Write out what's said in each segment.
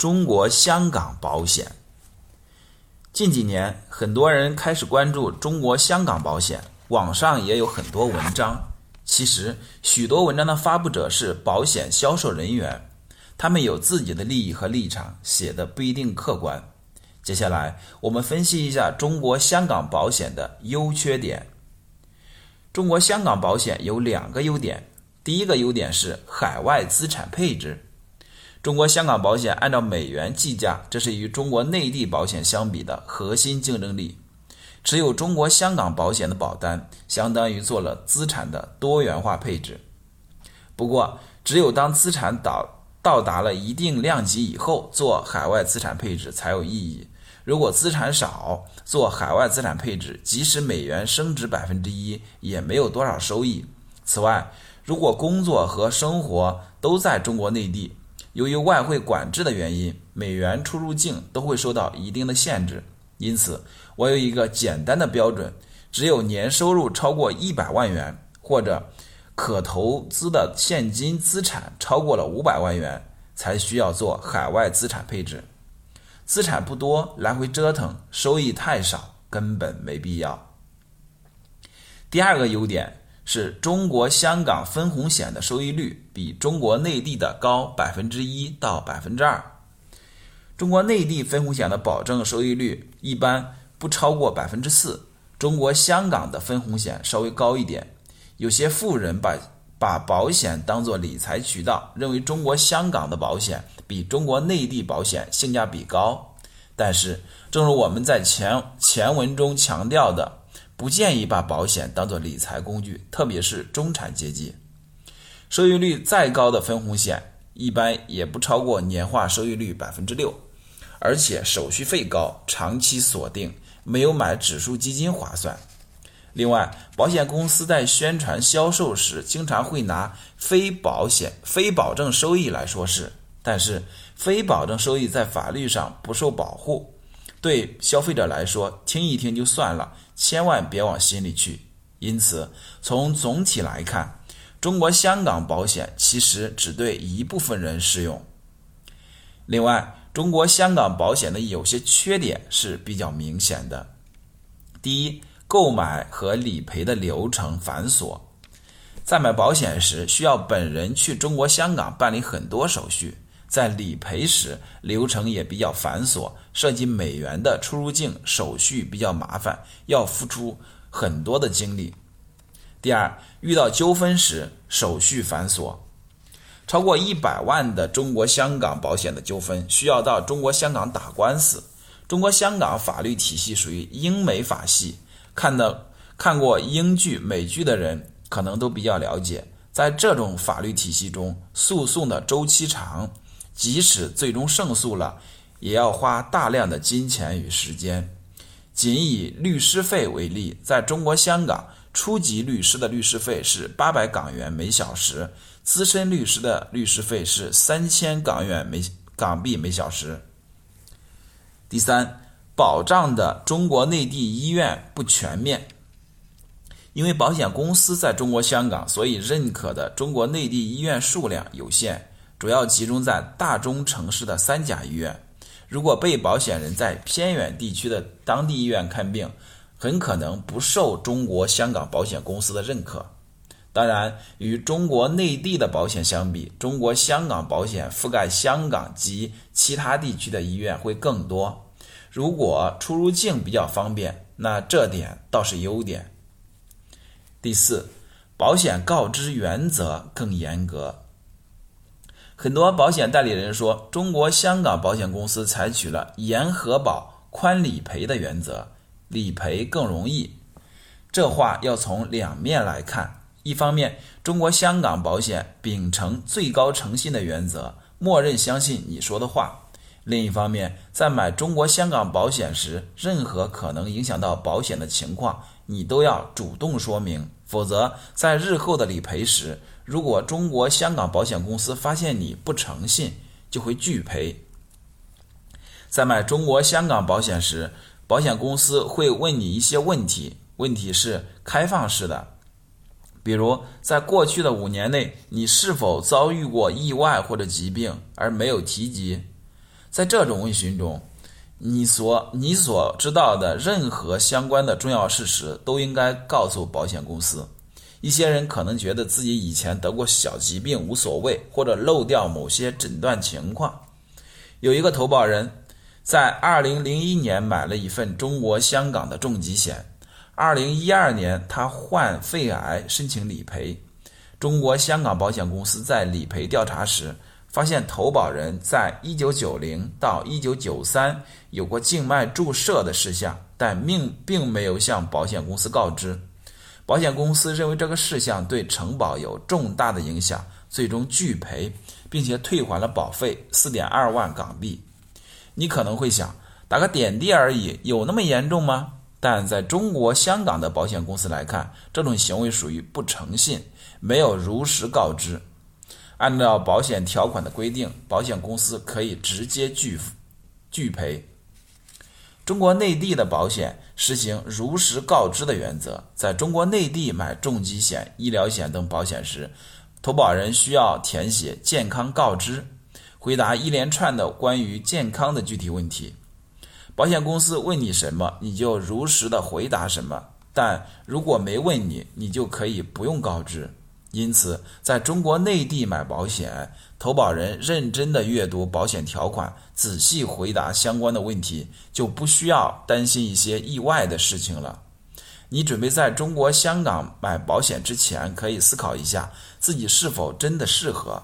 中国香港保险。近几年，很多人开始关注中国香港保险，网上也有很多文章。其实，许多文章的发布者是保险销售人员，他们有自己的利益和立场，写的不一定客观。接下来，我们分析一下中国香港保险的优缺点。中国香港保险有两个优点，第一个优点是海外资产配置。中国香港保险按照美元计价，这是与中国内地保险相比的核心竞争力。持有中国香港保险的保单，相当于做了资产的多元化配置。不过，只有当资产到到达了一定量级以后，做海外资产配置才有意义。如果资产少，做海外资产配置，即使美元升值百分之一，也没有多少收益。此外，如果工作和生活都在中国内地，由于外汇管制的原因，美元出入境都会受到一定的限制。因此，我有一个简单的标准：只有年收入超过一百万元，或者可投资的现金资产超过了五百万元，才需要做海外资产配置。资产不多，来回折腾，收益太少，根本没必要。第二个优点是中国香港分红险的收益率比中国内地的高百分之一到百分之二。中国内地分红险的保证收益率一般不超过百分之四，中国香港的分红险稍微高一点。有些富人把把保险当做理财渠道，认为中国香港的保险比中国内地保险性价比高。但是，正如我们在前前文中强调的，不建议把保险当做理财工具，特别是中产阶级。收益率再高的分红险，一般也不超过年化收益率百分之六，而且手续费高，长期锁定，没有买指数基金划算。另外，保险公司在宣传销售时，经常会拿非保险、非保证收益来说事，但是非保证收益在法律上不受保护，对消费者来说听一听就算了，千万别往心里去。因此，从总体来看，中国香港保险其实只对一部分人适用。另外，中国香港保险的有些缺点是比较明显的，第一。购买和理赔的流程繁琐，在买保险时需要本人去中国香港办理很多手续，在理赔时流程也比较繁琐，涉及美元的出入境手续比较麻烦，要付出很多的精力。第二，遇到纠纷时手续繁琐，超过一百万的中国香港保险的纠纷需要到中国香港打官司。中国香港法律体系属于英美法系。看的看过英剧、美剧的人，可能都比较了解，在这种法律体系中，诉讼的周期长，即使最终胜诉了，也要花大量的金钱与时间。仅以律师费为例，在中国香港，初级律师的律师费是八百港元每小时，资深律师的律师费是三千港元每港币每小时。第三。保障的中国内地医院不全面，因为保险公司在中国香港，所以认可的中国内地医院数量有限，主要集中在大中城市的三甲医院。如果被保险人在偏远地区的当地医院看病，很可能不受中国香港保险公司的认可。当然，与中国内地的保险相比，中国香港保险覆盖香港及其他地区的医院会更多。如果出入境比较方便，那这点倒是优点。第四，保险告知原则更严格。很多保险代理人说，中国香港保险公司采取了严核保、宽理赔的原则，理赔更容易。这话要从两面来看：一方面，中国香港保险秉承最高诚信的原则，默认相信你说的话。另一方面，在买中国香港保险时，任何可能影响到保险的情况，你都要主动说明，否则在日后的理赔时，如果中国香港保险公司发现你不诚信，就会拒赔。在买中国香港保险时，保险公司会问你一些问题，问题是开放式的，比如在过去的五年内，你是否遭遇过意外或者疾病，而没有提及。在这种问询中，你所你所知道的任何相关的重要事实，都应该告诉保险公司。一些人可能觉得自己以前得过小疾病无所谓，或者漏掉某些诊断情况。有一个投保人，在2001年买了一份中国香港的重疾险，2012年他患肺癌申请理赔。中国香港保险公司在理赔调查时，发现投保人在1990到1993有过静脉注射的事项，但并并没有向保险公司告知。保险公司认为这个事项对承保有重大的影响，最终拒赔，并且退还了保费四点二万港币。你可能会想，打个点滴而已，有那么严重吗？但在中国香港的保险公司来看，这种行为属于不诚信，没有如实告知。按照保险条款的规定，保险公司可以直接拒拒赔。中国内地的保险实行如实告知的原则。在中国内地买重疾险、医疗险等保险时，投保人需要填写健康告知，回答一连串的关于健康的具体问题。保险公司问你什么，你就如实的回答什么。但如果没问你，你就可以不用告知。因此，在中国内地买保险，投保人认真的阅读保险条款，仔细回答相关的问题，就不需要担心一些意外的事情了。你准备在中国香港买保险之前，可以思考一下自己是否真的适合。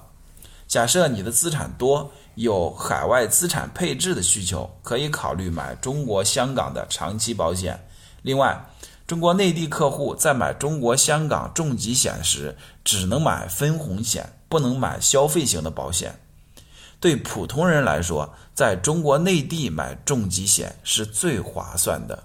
假设你的资产多，有海外资产配置的需求，可以考虑买中国香港的长期保险。另外，中国内地客户在买中国香港重疾险时，只能买分红险，不能买消费型的保险。对普通人来说，在中国内地买重疾险是最划算的。